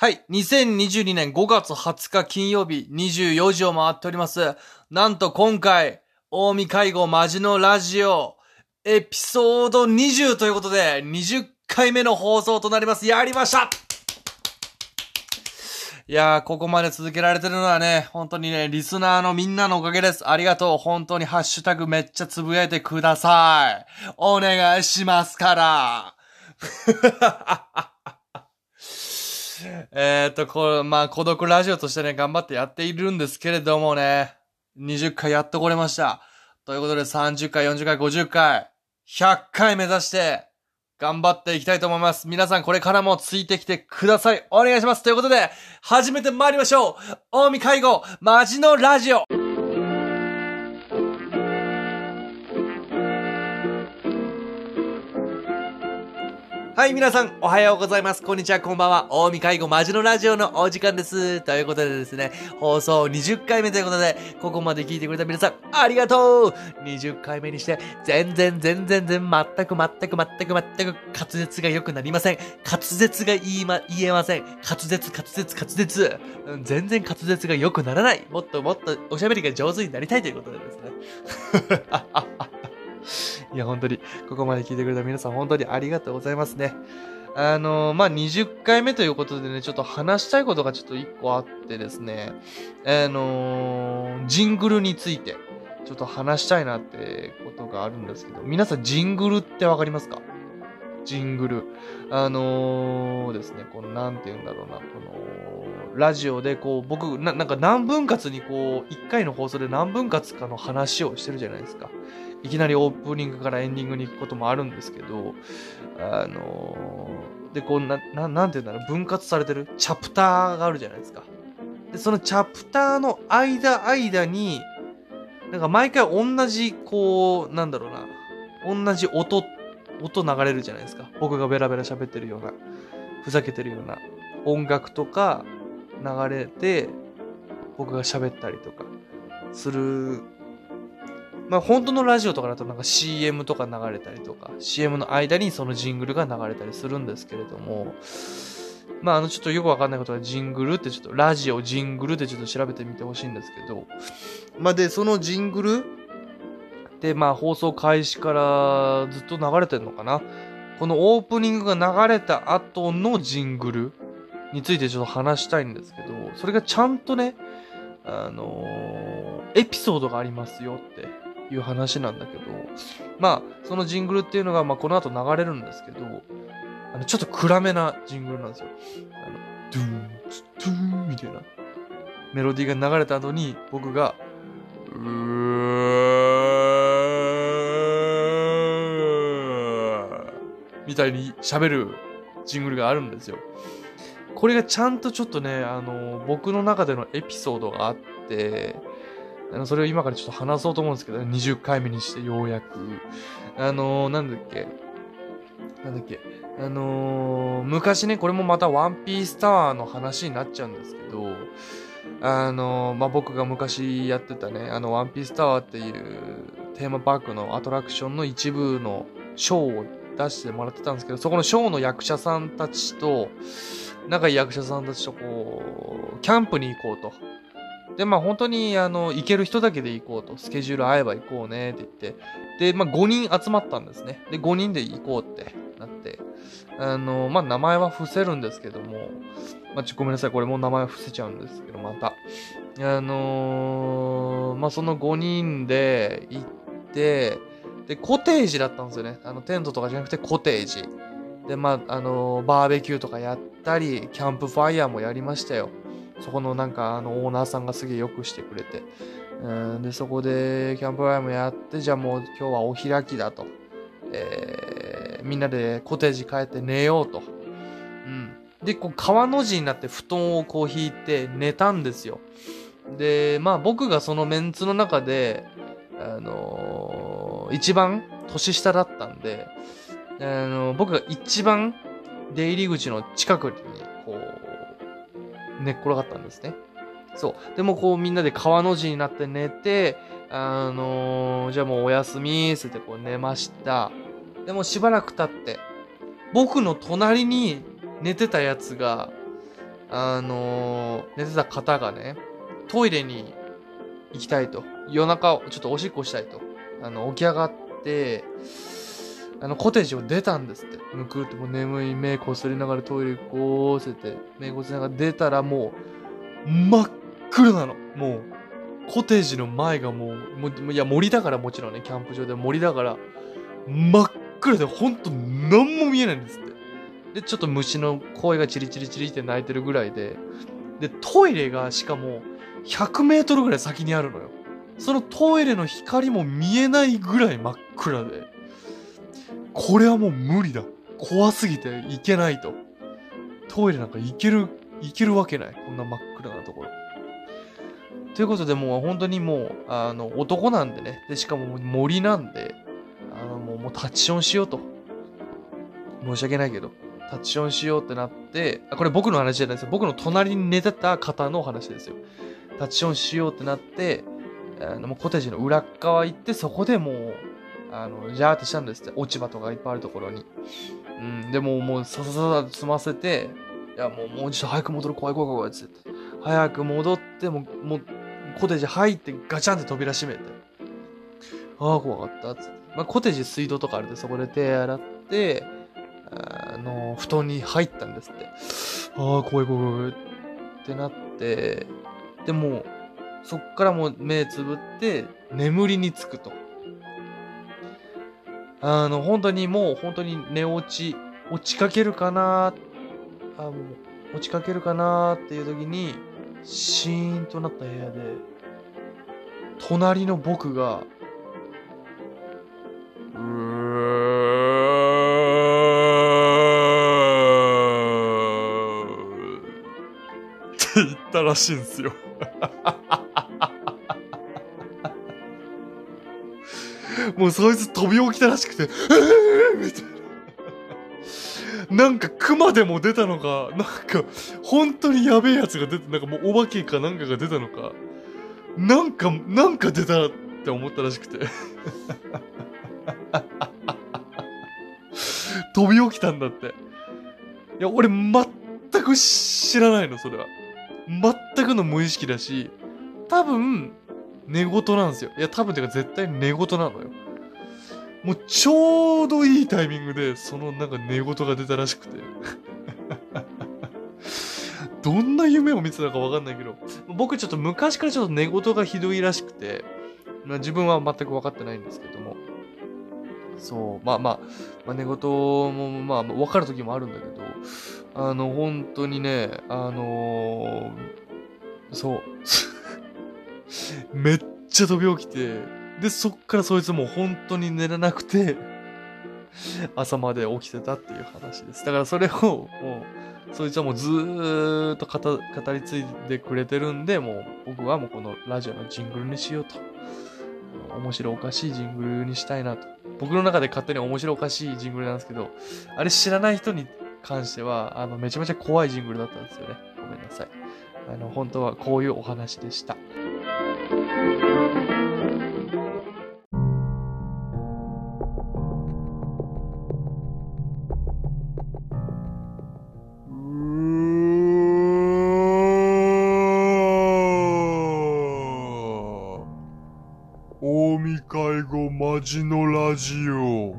はい。2022年5月20日金曜日24時を回っております。なんと今回、大見介護マジのラジオ、エピソード20ということで、20回目の放送となります。やりましたいやー、ここまで続けられてるのはね、本当にね、リスナーのみんなのおかげです。ありがとう。本当にハッシュタグめっちゃつぶやいてください。お願いしますから。えっと、こう、まあ、孤独ラジオとしてね、頑張ってやっているんですけれどもね、20回やっとこれました。ということで、30回、40回、50回、100回目指して、頑張っていきたいと思います。皆さんこれからもついてきてください。お願いします。ということで、始めて参りましょう。大見介護、マジのラジオ。はい、皆さん、おはようございます。こんにちは、こんばんは。大見介護マジのラジオのお時間です。ということでですね、放送20回目ということで、ここまで聞いてくれた皆さん、ありがとう !20 回目にして、全然、全然、全然、全く、全く、全く、全く、滑舌が良くなりません。滑舌が言いま、言えません。滑舌、滑舌、滑舌。うん全然滑舌が良くならない。もっともっとおしゃべりが上手になりたいということでですね。いや、本当に、ここまで聞いてくれた皆さん、本当にありがとうございますね。あのーまあ、20回目ということでね、ちょっと話したいことがちょっと1個あってですね、あのージングルについて、ちょっと話したいなってことがあるんですけど、皆さん、ジングルってわかりますか？ジングル。あのーですね、この、なんて言うんだろうな、この、ラジオでこう、僕、ななんか何分割にこう、1回の放送で何分割かの話をしてるじゃないですか。いきなりオープニングからエンディングに行くこともあるんですけど、あのーで、こう、な、ななんて言うんだろう、分割されてるチャプターがあるじゃないですか。で、そのチャプターの間間に、なんか毎回同じ、こう、なんだろうな、同じ音、音流れるじゃないですか。僕がベラベラ喋ってるような、ふざけてるような音楽とか流れて、僕が喋ったりとかするまあ本当のラジオとかだとなんか CM とか流れたりとか、CM の間にそのジングルが流れたりするんですけれども、まああのちょっとよくわかんないことはジングルってちょっとラジオジングルってちょっと調べてみてほしいんですけど、まあでそのジングルってまあ放送開始からずっと流れてんのかな？このオープニングが流れた後のジングルについてちょっと話したいんですけど、それがちゃんとね、あのーエピソードがありますよって。いう話なんだけど、まあ、そのジングルっていうのが、まあ、この後流れるんですけど、あの、ちょっと暗めなジングルなんですよ。あの、ドゥーン、ドゥーンみたいなメロディーが流れた後に、僕が、うーみたいに喋るジングルがあるんですよ。これがちゃんとちょっとね、あの、僕の中でのエピソードがあって、あのそれを今からちょっと話そうと思うんですけど、20回目にしてようやく。あのー、なんだっけ。なんだっけ。あのー、昔ね、これもまたワンピースタワーの話になっちゃうんですけど、あのー、まあ、僕が昔やってたね、あの、ワンピースタワーっていうテーマパークのアトラクションの一部のショーを出してもらってたんですけど、そこのショーの役者さんたちと、仲いい役者さんたちとこう、キャンプに行こうと。で、まあ本当に、あの、行ける人だけで行こうと。スケジュール合えば行こうねって言って。で、まあ5人集まったんですね。で、5人で行こうってなって。あの、まあ名前は伏せるんですけども。まあち、ごめんなさい。これもう名前伏せちゃうんですけど、また。あのーまあその5人で行って、で、コテージだったんですよね。あの、テントとかじゃなくてコテージ。で、まあ、あのーバーベキューとかやったり、キャンプファイヤーもやりましたよ。そこのなんかあのオーナーさんがすげえよくしてくれて。うんで、そこでキャンプファイヤーもやって、じゃあもう今日はお開きだと。えーみんなでコテージ帰って寝ようと。うん。で、こう川の字になって布団をこう引いて寝たんですよ。で、まあ僕がそのメンツの中で、あのー一番年下だったんで、あの僕が一番出入り口の近くに寝っ転がったんですね。そう。でもこうみんなで川の字になって寝て、あのーじゃあもうおやすみーって言ってこう寝ました。でもしばらく経って、僕の隣に寝てたやつが、あのー寝てた方がね、トイレに行きたいと。夜中、ちょっとおしっこしたいと。あの、起き上がって、あの、コテージを出たんですって。むくってもう眠い目こすりながらトイレ行こうせて、目こすりながら出たらもう、真っ暗なの。もう、コテージの前がもう、もいや、森だからもちろんね、キャンプ場で森だから、真っ暗でほんと何も見えないんですって。で、ちょっと虫の声がチリチリチリって鳴いてるぐらいで、で、トイレがしかも100メートルぐらい先にあるのよ。そのトイレの光も見えないぐらい真っ暗で、これはもう無理だ。怖すぎて行けないと。トイレなんか行ける、行けるわけない。こんな真っ暗なところ。ということでもう本当にもう、あの、男なんでね。で、しかも森なんで、あの、もう、もうタッチションしようと。申し訳ないけど、タッチションしようってなって、あこれ僕の話じゃないですよ。僕の隣に寝てた方の話ですよ。タッチションしようってなって、あのもうコテージの裏側行って、そこでもう、あの、ジャーってしたんですって。落ち葉とかいっぱいあるところに。うん、でももう、ささささと済ませて、いや、もう、もうちょっと早く戻る、怖い怖い怖い、つって。早く戻って、もう、もう、コテージ入って、ガチャンって扉閉めて。ああ、怖かった、つって。まあ、コテージ水道とかあるんで、そこで手洗って、あの、布団に入ったんですって。ああ、怖い怖い怖いってなって、でも、そっからもう目つぶって、眠りにつくと。あの、本当にもう、本当に寝落ち、落ちかけるかなあ、もう、落ちかけるかなっていう時に、シーンとなった部屋で、隣の僕が、うーって言ったらしいんですよ。もうそいつ飛び起きたらしくて、えーみたいな。なんか熊でも出たのか、なんか本当にやべえやつが出て、なんかもうお化けかなんかが出たのか、なんか、なんか出たって思ったらしくて。飛び起きたんだって。いや、俺全く知らないの、それは。全くの無意識だし、多分、寝言なんですよ。いや、多分てか絶対寝言なのよ。もうちょうどいいタイミングで、そのなんか寝言が出たらしくて。どんな夢を見てたかわかんないけど、僕ちょっと昔からちょっと寝言がひどいらしくて、まあ、自分は全く分かってないんですけども。そう、まあまあ、まあ、寝言もまあ分かる時もあるんだけど、あの、本当にね、あのーそう。めっちゃ飛び起きて、で、そっからそいつも本当に寝れなくて、朝まで起きてたっていう話です。だからそれを、もう、そいつはもうずーっと語り継いでくれてるんで、もう僕はもうこのラジオのジングルにしようと。面白おかしいジングルにしたいなと。僕の中で勝手に面白おかしいジングルなんですけど、あれ知らない人に関しては、あの、めちゃめちゃ怖いジングルだったんですよね。ごめんなさい。あの、本当はこういうお話でした。護マジのラジオ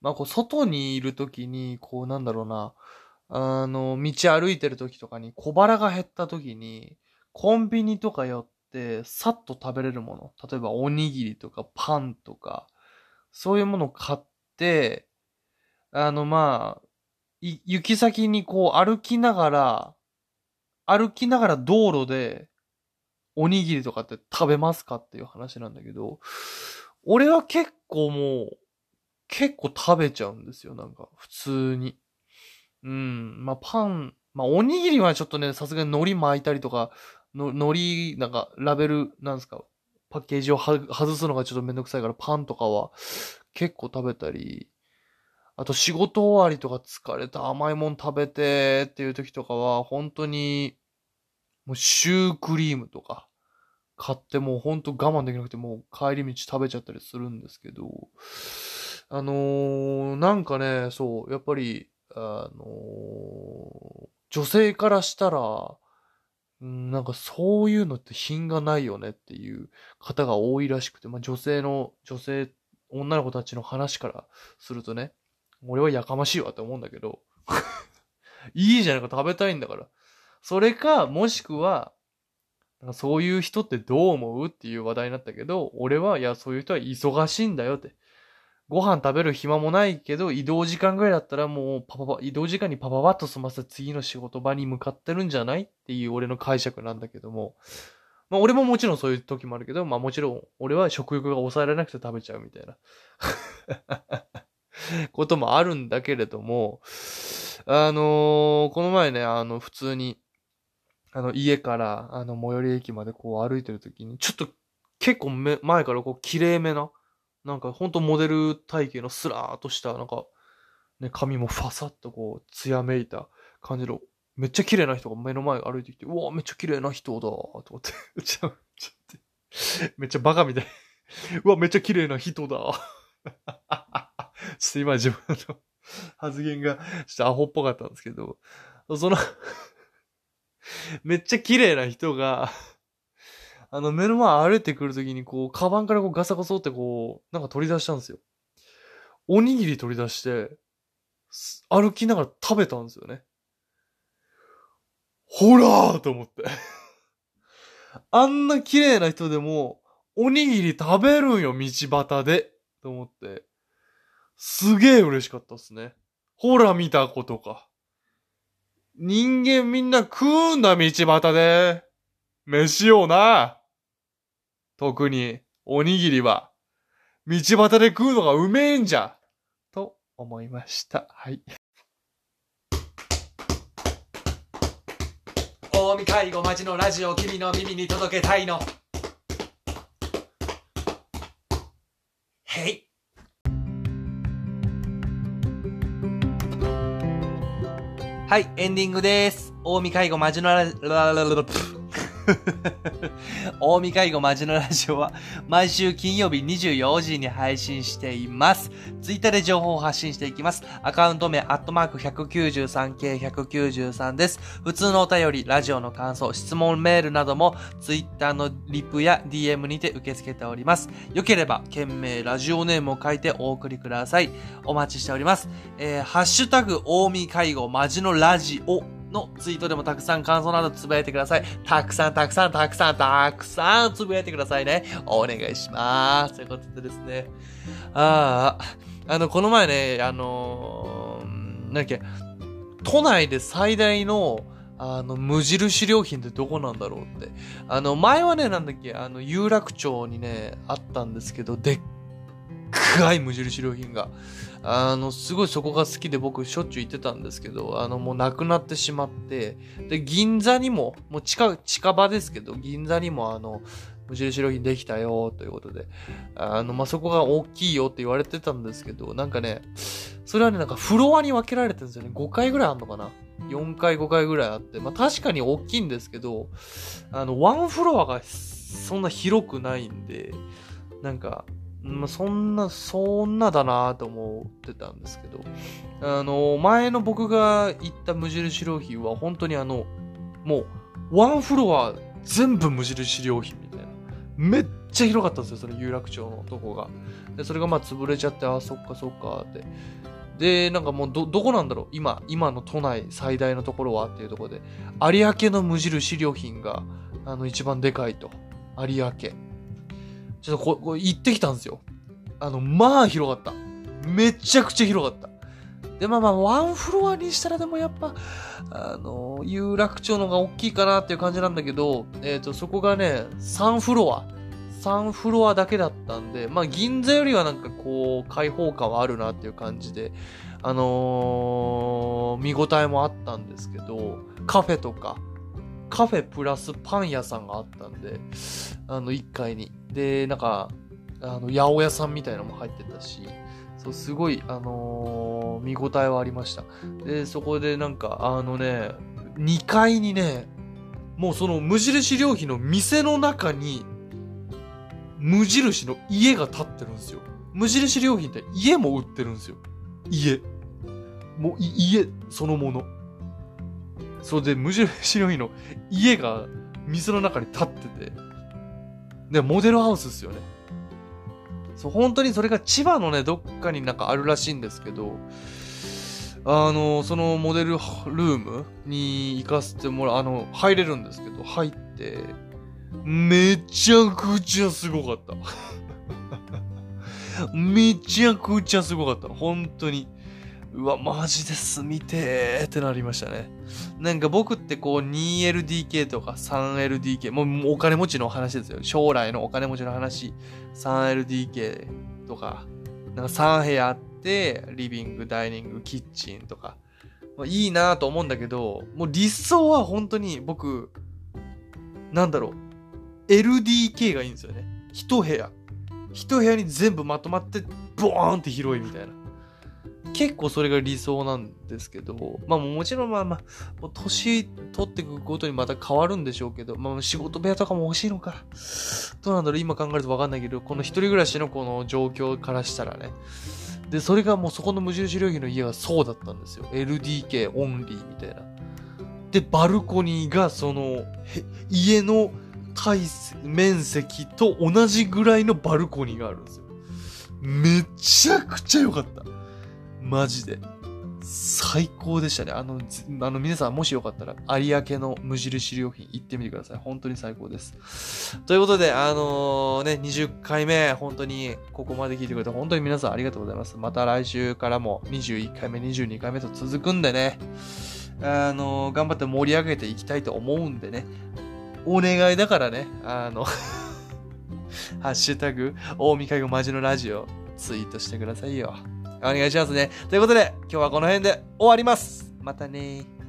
まあ、こう、外にいるときに、こう、なんだろうな、あの、道歩いてるときとかに小腹が減ったときに、コンビニとか寄って、さっと食べれるもの。例えば、おにぎりとかパンとか、そういうものを買って、あの、まあ、行き先にこう歩きながら、歩きながら道路で、おにぎりとかって食べますかっていう話なんだけど、俺は結構もう、結構食べちゃうんですよ、なんか、普通に。うん、まあ、パン、まあ、おにぎりはちょっとね、さすがに海苔巻いたりとか、の海苔、なんか、ラベル、なんですか、パッケージを外すのがちょっとめんどくさいから、パンとかは結構食べたり、あと仕事終わりとか疲れた甘いもん食べてっていう時とかは、本当に、もうシュークリームとか、買ってもうほんと我慢できなくてもう帰り道食べちゃったりするんですけど、あのーなんかね、そう、やっぱり、あのー女性からしたら、なんかそういうのって品がないよねっていう方が多いらしくて、まあ女性の、女性、女の子たちの話からするとね、俺はやかましいわって思うんだけど、いいじゃないか食べたいんだから。それか、もしくは、そういう人ってどう思うっていう話題になったけど、俺は、いや、そういう人は忙しいんだよって。ご飯食べる暇もないけど、移動時間ぐらいだったらもうパパパ、移動時間にパパパッと済ませて次の仕事場に向かってるんじゃないっていう俺の解釈なんだけども。まあ俺ももちろんそういう時もあるけど、まあもちろん俺は食欲が抑えられなくて食べちゃうみたいな こともあるんだけれども、あのーこの前ね、あの普通に、あの家からあの最寄り駅までこう歩いてる時に、ちょっと結構め前からこう綺麗めな、なんかほんとモデル体型のスラーっとした、なんか、ね、髪もファサッとこう、艶めいた感じの、めっちゃ綺麗な人が目の前歩いてきて、うわめっちゃ綺麗な人だと思って、め っちゃ、ちょっとめっちゃバカみたい。うわめっちゃ綺麗な人だ。ちょっと今自分の発言がちょっとアホっぽかったんですけど、その めっちゃ綺麗な人が、あの、目の前歩いてくるときに、こう、カバンからこうガサゴソってこう、なんか取り出したんですよ。おにぎり取り出して、歩きながら食べたんですよね。ほらーと思って。あんな綺麗な人でも、おにぎり食べるんよ、道端で。と思って。すげえ嬉しかったっすね。ほら見たことか。人間みんな食うんだ、道端で。飯をな。特に、おにぎりは、道端で食うのがうめえんじゃ。と思いました。はい。大見介護町のラジオ君の耳に届けたいの。へい。はい、エンディングです。大見介護マジのラ、ララララプ 大見介護マジのラジオは毎週金曜日24時に配信しています。ツイッターで情報を発信していきます。アカウント名、アットマーク 193K193 です。普通のお便り、ラジオの感想、質問メールなどもツイッターのリプや DM にて受け付けております。よければ、件名、ラジオネームを書いてお送りください。お待ちしております。えー、ハッシュタグ、大見介護マジのラジオのツイートでもたくさん感想などつぶやいてください。たくさんたくさんたくさんたくさんつぶやいてくださいね。お願いします。ということでですね。ああ、あの、この前ね、あのー、なんだっけ、都内で最大の、あの、無印良品ってどこなんだろうって。あの、前はね、なんだっけ、あの、有楽町にね、あったんですけど、でっかい無印良品が。あの、すごいそこが好きで僕しょっちゅう行ってたんですけど、あの、もうなくなってしまって、で、銀座にも、もう近、近場ですけど、銀座にもあの、無印良品できたよ、ということで、あの、まあ、そこが大きいよって言われてたんですけど、なんかね、それはね、なんかフロアに分けられてるんですよね。5回ぐらいあんのかな ?4 回、5回ぐらいあって、まあ、確かに大きいんですけど、あの、ワンフロアがそんな広くないんで、なんか、まあ、そんな、そんなだなと思ってたんですけど、あの、前の僕が行った無印良品は本当にあの、もう、ワンフロア全部無印良品みたいな。めっちゃ広かったんですよ、その有楽町のとこが。で、それがまあ潰れちゃって、あ、そっかそっかって。で、なんかもうど、どこなんだろう？今、今の都内最大のところはっていうところで、有明の無印良品が、あの、一番でかいと。有明。ちょっとこ、こ行ってきたんですよ。あの、まあ広かった。めちゃくちゃ広かった。で、まあまあ、ワンフロアにしたらでもやっぱ、あの、有楽町のが大きいかなっていう感じなんだけど、えっ、と、そこがね、3フロア。3フロアだけだったんで、まあ、銀座よりはなんかこう、開放感はあるなっていう感じで、あのー見応えもあったんですけど、カフェとか、カフェプラスパン屋さんがあったんで、あの、1階に。で、なんか、あの、八百屋さんみたいなのも入ってたし、そう、すごい、あのー見応えはありました。で、そこでなんか、あのね、2階にね、もうその無印良品の店の中に、無印の家が建ってるんですよ。無印良品って家も売ってるんですよ。家。もう家そのもの。それで無印良品の家が水の中に立ってて、で、モデルハウスですよね。そう、本当にそれが千葉のね、どっかになんかあるらしいんですけど、あの、そのモデルルームに行かせてもらう、あの、入れるんですけど、入って、めちゃくちゃすごかった。めちゃくちゃすごかった。本当に。うわ、マジで住みてーってなりましたね。なんか僕ってこう 2LDK とか 3LDK、もうお金持ちの話ですよ。将来のお金持ちの話。3LDK とか、なんか3部屋あって、リビング、ダイニング、キッチンとか。まあ、いいなと思うんだけど、もう理想は本当に僕、なんだろう。LDK がいいんですよね。一部屋。一部屋に全部まとまって、ボーンって広いみたいな。結構それが理想なんですけど、まあもちろんまあまあ、年取っていくごとにまた変わるんでしょうけど、まあ仕事部屋とかも欲しいのか。どうなんだろう今考えるとわかんないけど、この一人暮らしのこの状況からしたらね。で、それがもうそこの無印良品の家はそうだったんですよ。LDK オンリーみたいな。で、バルコニーがその、家の体面積と同じぐらいのバルコニーがあるんですよ。めちゃくちゃ良かった。マジで。最高でしたね。あの、あの皆さんもしよかったら、有明の無印良品行ってみてください。本当に最高です。ということで、あのね、20回目、本当にここまで聞いてくれて、本当に皆さんありがとうございます。また来週からも21回目、22回目と続くんでね、あの頑張って盛り上げていきたいと思うんでね、お願いだからね、あの、ハッシュタグ、大見介護マジのラジオ、ツイートしてくださいよ。お願いしますね。ということで、今日はこの辺で終わります。またね